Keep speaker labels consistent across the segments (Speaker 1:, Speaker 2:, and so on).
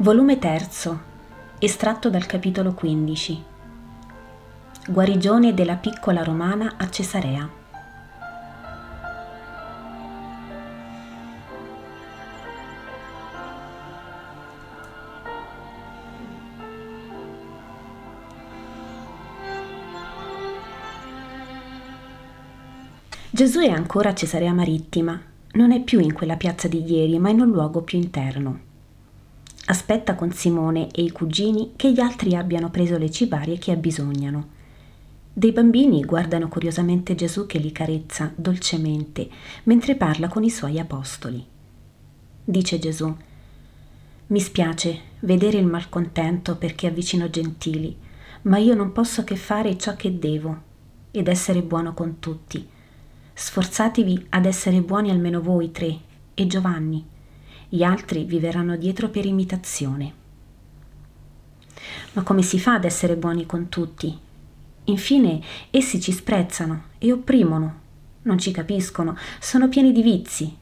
Speaker 1: Volume 3, estratto dal capitolo 15. Guarigione della piccola romana a Cesarea. Gesù è ancora a Cesarea Marittima, non è più in quella piazza di ieri, ma in un luogo più interno. Aspetta con Simone e i cugini che gli altri abbiano preso le cibarie che abbisognano. Dei bambini guardano curiosamente Gesù che li carezza dolcemente mentre parla con i suoi apostoli. Dice Gesù, mi spiace vedere il malcontento perché avvicino gentili, ma io non posso che fare ciò che devo ed essere buono con tutti. Sforzatevi ad essere buoni almeno voi tre e Giovanni gli altri vi verranno dietro per imitazione. Ma come si fa ad essere buoni con tutti? Infine essi ci sprezzano e opprimono, non ci capiscono, sono pieni di vizi.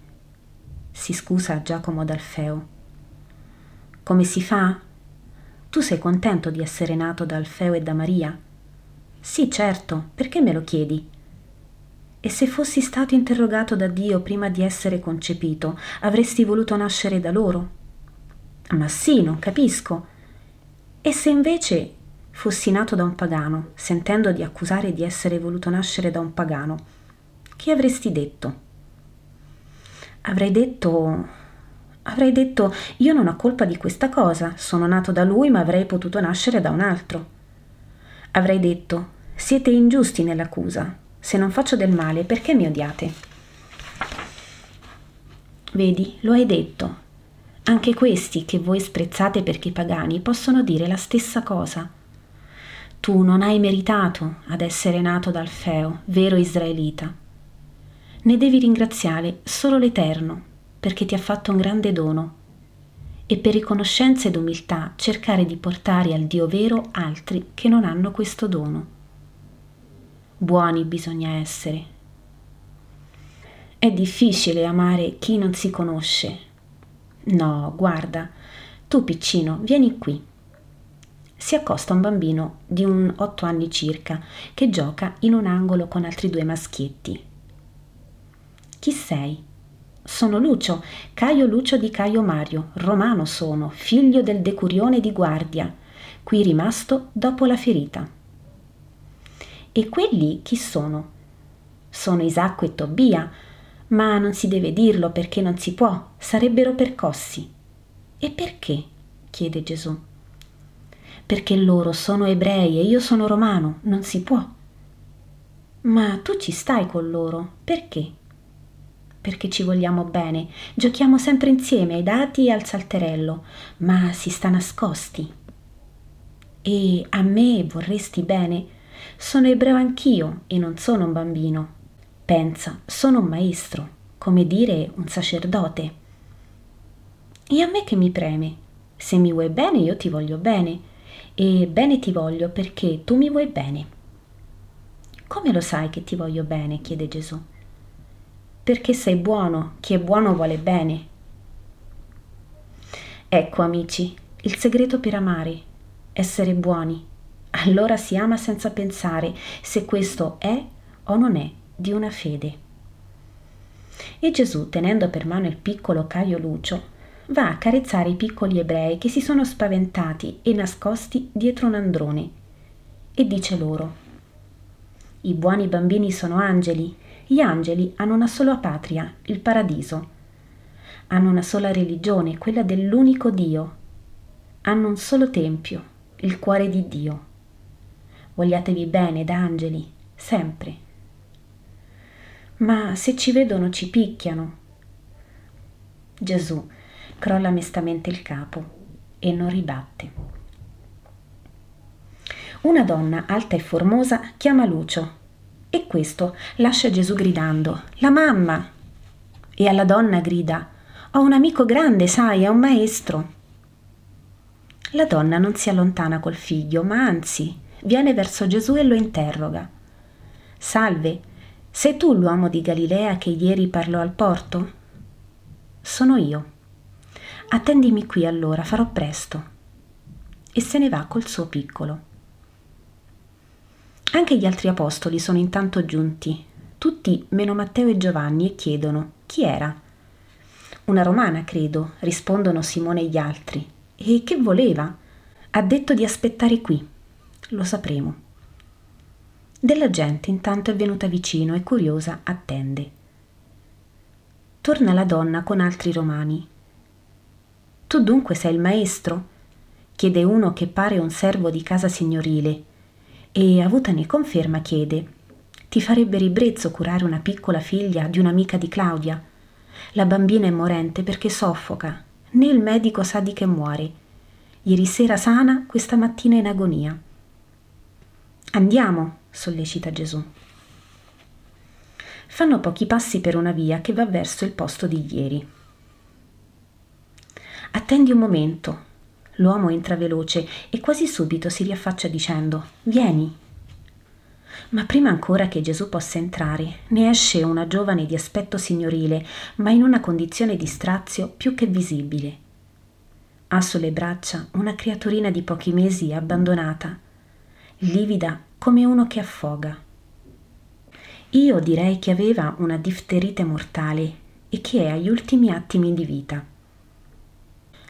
Speaker 1: Si scusa Giacomo d'Alfeo. Come si fa? Tu sei contento di essere nato da Alfeo e da Maria? Sì, certo, perché me lo chiedi? E se fossi stato interrogato da Dio prima di essere concepito, avresti voluto nascere da loro? Ma sì, non capisco. E se invece fossi nato da un pagano, sentendo di accusare di essere voluto nascere da un pagano, che avresti detto? Avrei detto... Avrei detto, io non ho colpa di questa cosa, sono nato da lui ma avrei potuto nascere da un altro. Avrei detto, siete ingiusti nell'accusa, se non faccio del male, perché mi odiate? Vedi, lo hai detto. Anche questi che voi sprezzate perché pagani possono dire la stessa cosa. Tu non hai meritato ad essere nato dal Feo, vero israelita. Ne devi ringraziare solo l'Eterno, perché ti ha fatto un grande dono, e per riconoscenza ed umiltà cercare di portare al Dio vero altri che non hanno questo dono. Buoni bisogna essere. È difficile amare chi non si conosce. No, guarda, tu piccino, vieni qui. Si accosta un bambino di un otto anni circa che gioca in un angolo con altri due maschietti. Chi sei? Sono Lucio, Caio Lucio di Caio Mario, romano sono, figlio del decurione di guardia, qui rimasto dopo la ferita. E quelli chi sono? Sono Isacco e Tobia, ma non si deve dirlo perché non si può, sarebbero percossi. E perché? chiede Gesù. Perché loro sono ebrei e io sono romano, non si può. Ma tu ci stai con loro, perché? Perché ci vogliamo bene, giochiamo sempre insieme ai dati e al salterello, ma si sta nascosti. E a me vorresti bene, sono ebreo anch'io e non sono un bambino. Pensa, sono un maestro, come dire un sacerdote. E a me che mi preme? Se mi vuoi bene io ti voglio bene, e bene ti voglio perché tu mi vuoi bene. Come lo sai che ti voglio bene? chiede Gesù. Perché sei buono, chi è buono vuole bene. Ecco amici, il segreto per amare, essere buoni, allora si ama senza pensare se questo è o non è di una fede. E Gesù, tenendo per mano il piccolo Caio Lucio, va a carezzare i piccoli ebrei che si sono spaventati e nascosti dietro un androne e dice loro, i buoni bambini sono angeli, gli angeli hanno una sola patria, il paradiso. Hanno una sola religione, quella dell'unico Dio. Hanno un solo tempio, il cuore di Dio vogliatevi bene da angeli, sempre. Ma se ci vedono ci picchiano. Gesù crolla mestamente il capo e non ribatte. Una donna alta e formosa chiama Lucio e questo lascia Gesù gridando La mamma! E alla donna grida Ho un amico grande, sai, è un maestro. La donna non si allontana col figlio, ma anzi viene verso Gesù e lo interroga. Salve, sei tu l'uomo di Galilea che ieri parlò al porto? Sono io. Attendimi qui allora, farò presto. E se ne va col suo piccolo. Anche gli altri apostoli sono intanto giunti, tutti meno Matteo e Giovanni, e chiedono chi era. Una romana, credo, rispondono Simone e gli altri. E che voleva? Ha detto di aspettare qui. Lo sapremo. Della gente intanto è venuta vicino e curiosa attende. Torna la donna con altri romani. Tu dunque sei il maestro? chiede uno che pare un servo di casa signorile e, avutane conferma, chiede ti farebbe ribrezzo curare una piccola figlia di un'amica di Claudia? La bambina è morente perché soffoca, né il medico sa di che muore. Ieri sera sana, questa mattina in agonia. Andiamo, sollecita Gesù. Fanno pochi passi per una via che va verso il posto di ieri. Attendi un momento. L'uomo entra veloce e quasi subito si riaffaccia dicendo Vieni. Ma prima ancora che Gesù possa entrare, ne esce una giovane di aspetto signorile, ma in una condizione di strazio più che visibile. Ha sulle braccia una creaturina di pochi mesi abbandonata, livida come uno che affoga. Io direi che aveva una difterite mortale e che è agli ultimi attimi di vita.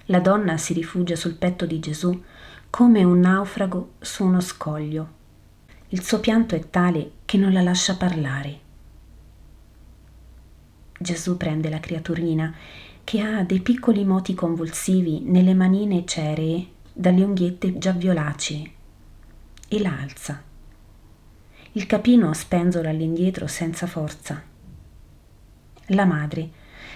Speaker 1: La donna si rifugia sul petto di Gesù come un naufrago su uno scoglio. Il suo pianto è tale che non la lascia parlare. Gesù prende la creaturina, che ha dei piccoli moti convulsivi nelle manine ceree dalle unghiette già violacee, e la alza. Il capino spenzola all'indietro senza forza. La madre,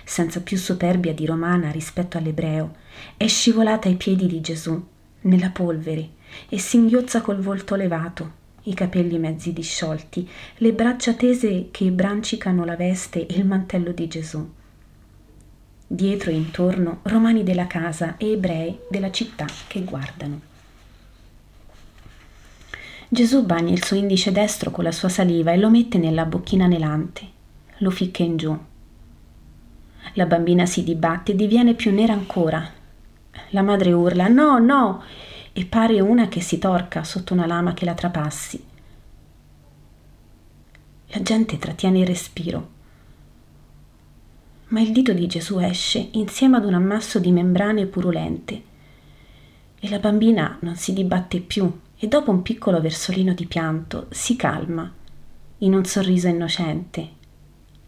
Speaker 1: senza più superbia di romana rispetto all'ebreo, è scivolata ai piedi di Gesù, nella polvere, e singhiozza col volto levato, i capelli mezzi disciolti, le braccia tese che brancicano la veste e il mantello di Gesù. Dietro e intorno romani della casa e ebrei della città che guardano. Gesù bagna il suo indice destro con la sua saliva e lo mette nella bocchina anelante. Lo ficca in giù. La bambina si dibatte e diviene più nera ancora. La madre urla: No, no! e pare una che si torca sotto una lama che la trapassi. La gente trattiene il respiro. Ma il dito di Gesù esce insieme ad un ammasso di membrane purulente e la bambina non si dibatte più e dopo un piccolo versolino di pianto si calma in un sorriso innocente,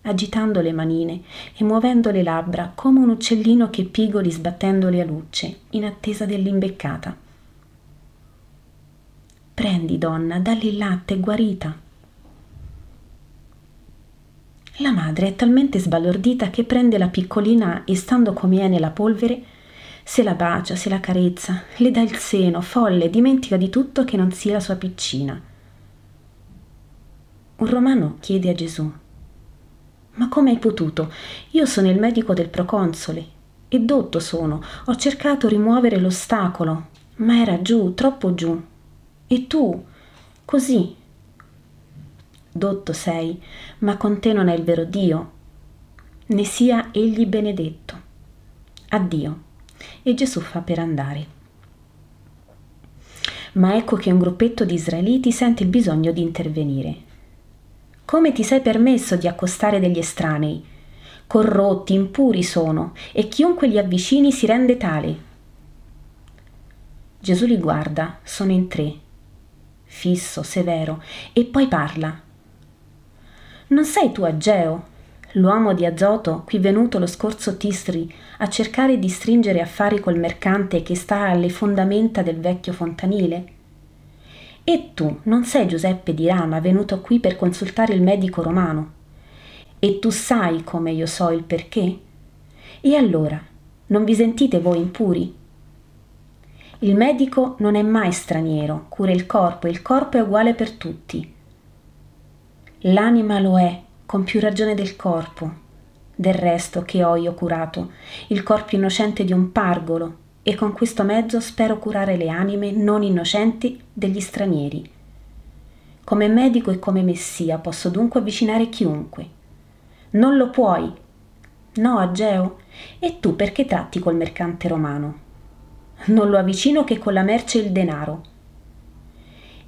Speaker 1: agitando le manine e muovendo le labbra come un uccellino che pigoli sbattendole a luce in attesa dell'imbeccata. Prendi, donna, dalli il latte, guarita. La madre è talmente sbalordita che prende la piccolina e stando come è nella polvere, se la bacia, se la carezza, le dà il seno, folle, dimentica di tutto che non sia la sua piccina. Un romano chiede a Gesù, ma come hai potuto? Io sono il medico del proconsole e dotto sono, ho cercato rimuovere l'ostacolo, ma era giù, troppo giù. E tu, così. Dotto sei, ma con te non è il vero Dio. Ne sia egli benedetto. Addio e Gesù fa per andare. Ma ecco che un gruppetto di israeliti sente il bisogno di intervenire. Come ti sei permesso di accostare degli estranei? Corrotti, impuri sono, e chiunque li avvicini si rende tale. Gesù li guarda, sono in tre, fisso, severo, e poi parla. Non sei tu Ageo, l'uomo di Azoto, qui venuto lo scorso Tisri a cercare di stringere affari col mercante che sta alle fondamenta del vecchio fontanile? E tu non sei Giuseppe di Rama venuto qui per consultare il medico romano? E tu sai come io so il perché? E allora, non vi sentite voi impuri? Il medico non è mai straniero, cura il corpo e il corpo è uguale per tutti. L'anima lo è, con più ragione del corpo. Del resto che ho io curato, il corpo innocente di un pargolo, e con questo mezzo spero curare le anime non innocenti degli stranieri. Come medico e come messia posso dunque avvicinare chiunque. Non lo puoi. No, Ageo. E tu perché tratti col mercante romano? Non lo avvicino che con la merce e il denaro.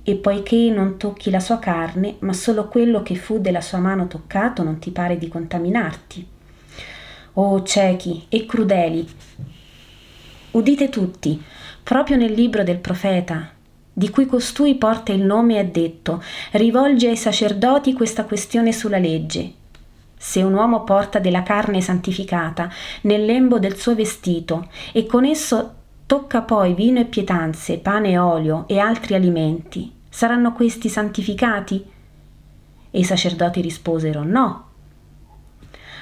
Speaker 1: E poiché non tocchi la sua carne, ma solo quello che fu della sua mano toccato, non ti pare di contaminarti. Oh ciechi e crudeli, udite tutti, proprio nel libro del profeta, di cui costui porta il nome, è detto, rivolge ai sacerdoti questa questione sulla legge. Se un uomo porta della carne santificata nel lembo del suo vestito e con esso tocca poi vino e pietanze, pane e olio e altri alimenti, saranno questi santificati? E i sacerdoti risposero no.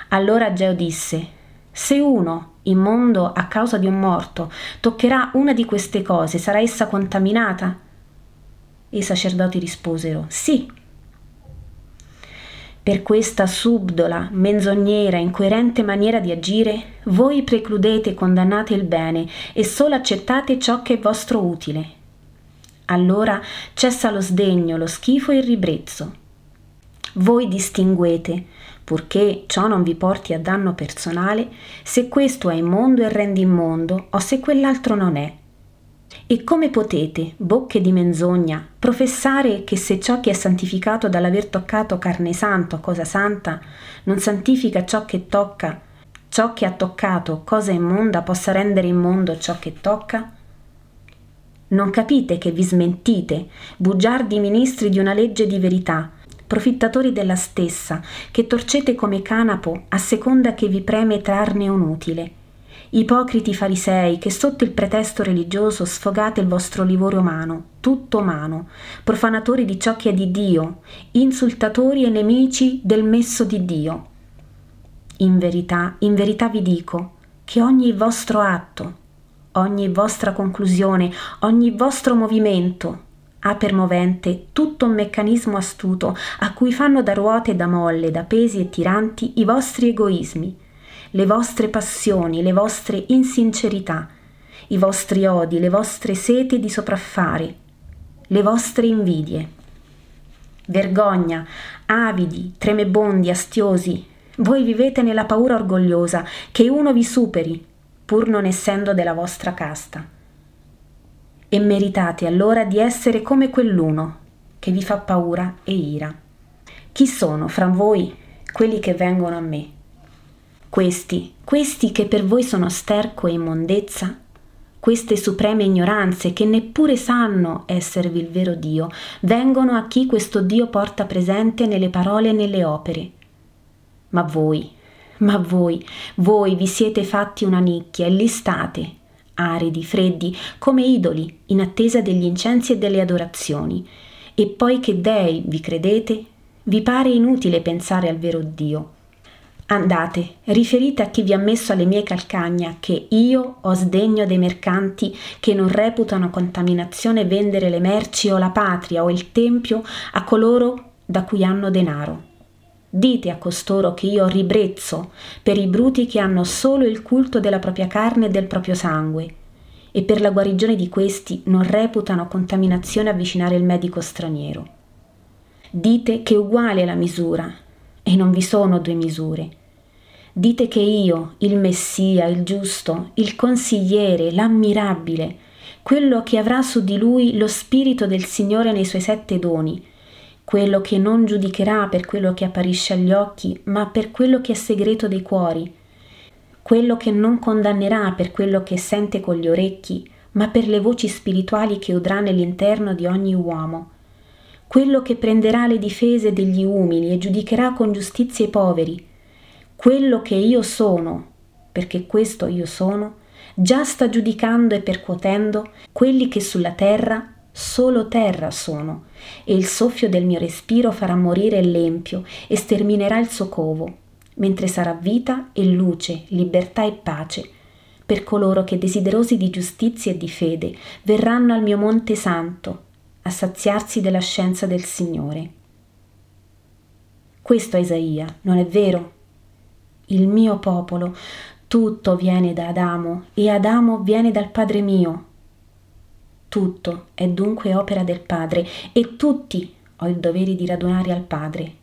Speaker 1: Allora Geo disse, se uno, immondo a causa di un morto, toccherà una di queste cose, sarà essa contaminata? E i sacerdoti risposero, sì. Per questa subdola, menzognera, incoerente maniera di agire, voi precludete e condannate il bene e solo accettate ciò che è vostro utile. Allora cessa lo sdegno, lo schifo e il ribrezzo. Voi distinguete, purché ciò non vi porti a danno personale, se questo è immondo e rende immondo o se quell'altro non è. E come potete, bocche di menzogna, professare che se ciò che è santificato dall'aver toccato carne santa o cosa santa non santifica ciò che tocca, ciò che ha toccato cosa immonda possa rendere immondo ciò che tocca? Non capite che vi smentite, bugiardi ministri di una legge di verità, profittatori della stessa, che torcete come canapo a seconda che vi preme trarne un utile. Ipocriti farisei, che sotto il pretesto religioso sfogate il vostro livore umano, tutto umano, profanatori di ciò che è di Dio, insultatori e nemici del messo di Dio. In verità, in verità vi dico che ogni vostro atto, ogni vostra conclusione, ogni vostro movimento, ha per movente tutto un meccanismo astuto a cui fanno da ruote e da molle, da pesi e tiranti i vostri egoismi, le vostre passioni, le vostre insincerità, i vostri odi, le vostre sete di sopraffare, le vostre invidie. Vergogna, avidi, tremebondi, astiosi, voi vivete nella paura orgogliosa che uno vi superi, pur non essendo della vostra casta e meritate allora di essere come quell'uno che vi fa paura e ira. Chi sono fra voi quelli che vengono a me? Questi, questi che per voi sono sterco e immondezza, queste supreme ignoranze che neppure sanno esservi il vero Dio, vengono a chi questo Dio porta presente nelle parole e nelle opere. Ma voi, ma voi, voi vi siete fatti una nicchia e li state, aridi, freddi, come idoli, in attesa degli incensi e delle adorazioni. E poi che dei vi credete, vi pare inutile pensare al vero Dio. Andate, riferite a chi vi ha messo alle mie calcagna che io ho sdegno dei mercanti che non reputano contaminazione vendere le merci o la patria o il tempio a coloro da cui hanno denaro. Dite a costoro che io ribrezzo per i bruti che hanno solo il culto della propria carne e del proprio sangue, e per la guarigione di questi non reputano contaminazione avvicinare il medico straniero. Dite che è uguale la misura, e non vi sono due misure. Dite che io, il Messia, il giusto, il consigliere, l'ammirabile, quello che avrà su di lui lo spirito del Signore nei suoi sette doni, quello che non giudicherà per quello che apparisce agli occhi, ma per quello che è segreto dei cuori, quello che non condannerà per quello che sente con gli orecchi, ma per le voci spirituali che udrà nell'interno di ogni uomo, quello che prenderà le difese degli umili e giudicherà con giustizia i poveri, quello che io sono, perché questo io sono, già sta giudicando e percuotendo quelli che sulla terra solo terra sono, e il soffio del mio respiro farà morire l'empio e sterminerà il suo covo, mentre sarà vita e luce, libertà e pace per coloro che desiderosi di giustizia e di fede verranno al mio monte santo a saziarsi della scienza del Signore. Questo è Isaia, non è vero? Il mio popolo, tutto viene da Adamo e Adamo viene dal Padre mio, tutto è dunque opera del Padre e tutti ho il dovere di radunare al Padre.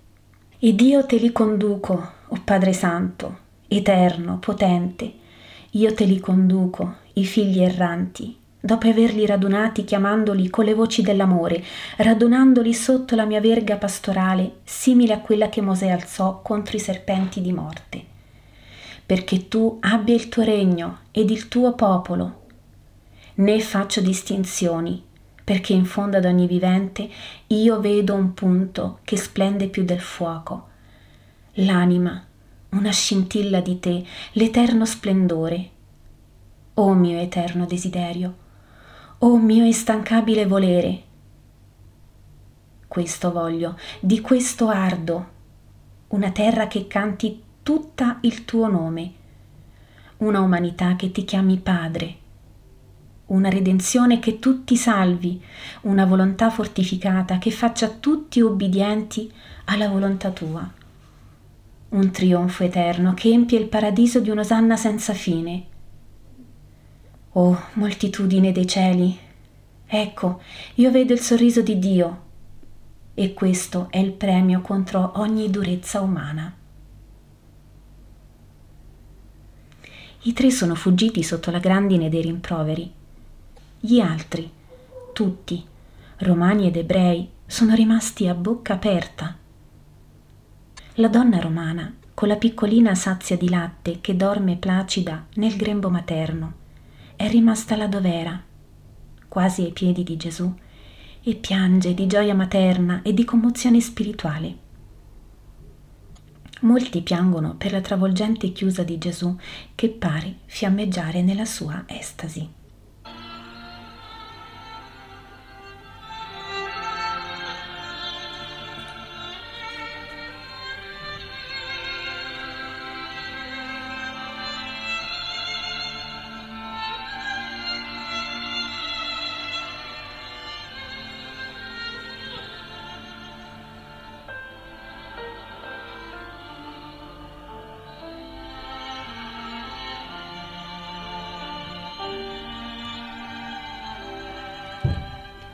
Speaker 1: Ed io te li conduco, o Padre Santo, Eterno, potente, io te li conduco, i figli erranti, dopo averli radunati chiamandoli con le voci dell'amore, radunandoli sotto la mia verga pastorale, simile a quella che Mosè alzò contro i serpenti di morte. Perché tu abbia il tuo regno ed il tuo popolo. Né faccio distinzioni, perché in fondo ad ogni vivente io vedo un punto che splende più del fuoco. L'anima, una scintilla di te, l'eterno splendore. O mio eterno desiderio, o mio instancabile volere. Questo voglio, di questo ardo, una terra che canti tutta il tuo nome, una umanità che ti chiami Padre una redenzione che tutti salvi, una volontà fortificata che faccia tutti ubbidienti alla volontà tua. Un trionfo eterno che empie il paradiso di un'osanna senza fine. Oh, moltitudine dei cieli, ecco, io vedo il sorriso di Dio e questo è il premio contro ogni durezza umana. I tre sono fuggiti sotto la grandine dei rimproveri gli altri, tutti, romani ed ebrei, sono rimasti a bocca aperta. La donna romana, con la piccolina sazia di latte che dorme placida nel grembo materno, è rimasta là dov'era, quasi ai piedi di Gesù, e piange di gioia materna e di commozione spirituale. Molti piangono per la travolgente chiusa di Gesù che pare fiammeggiare nella sua estasi.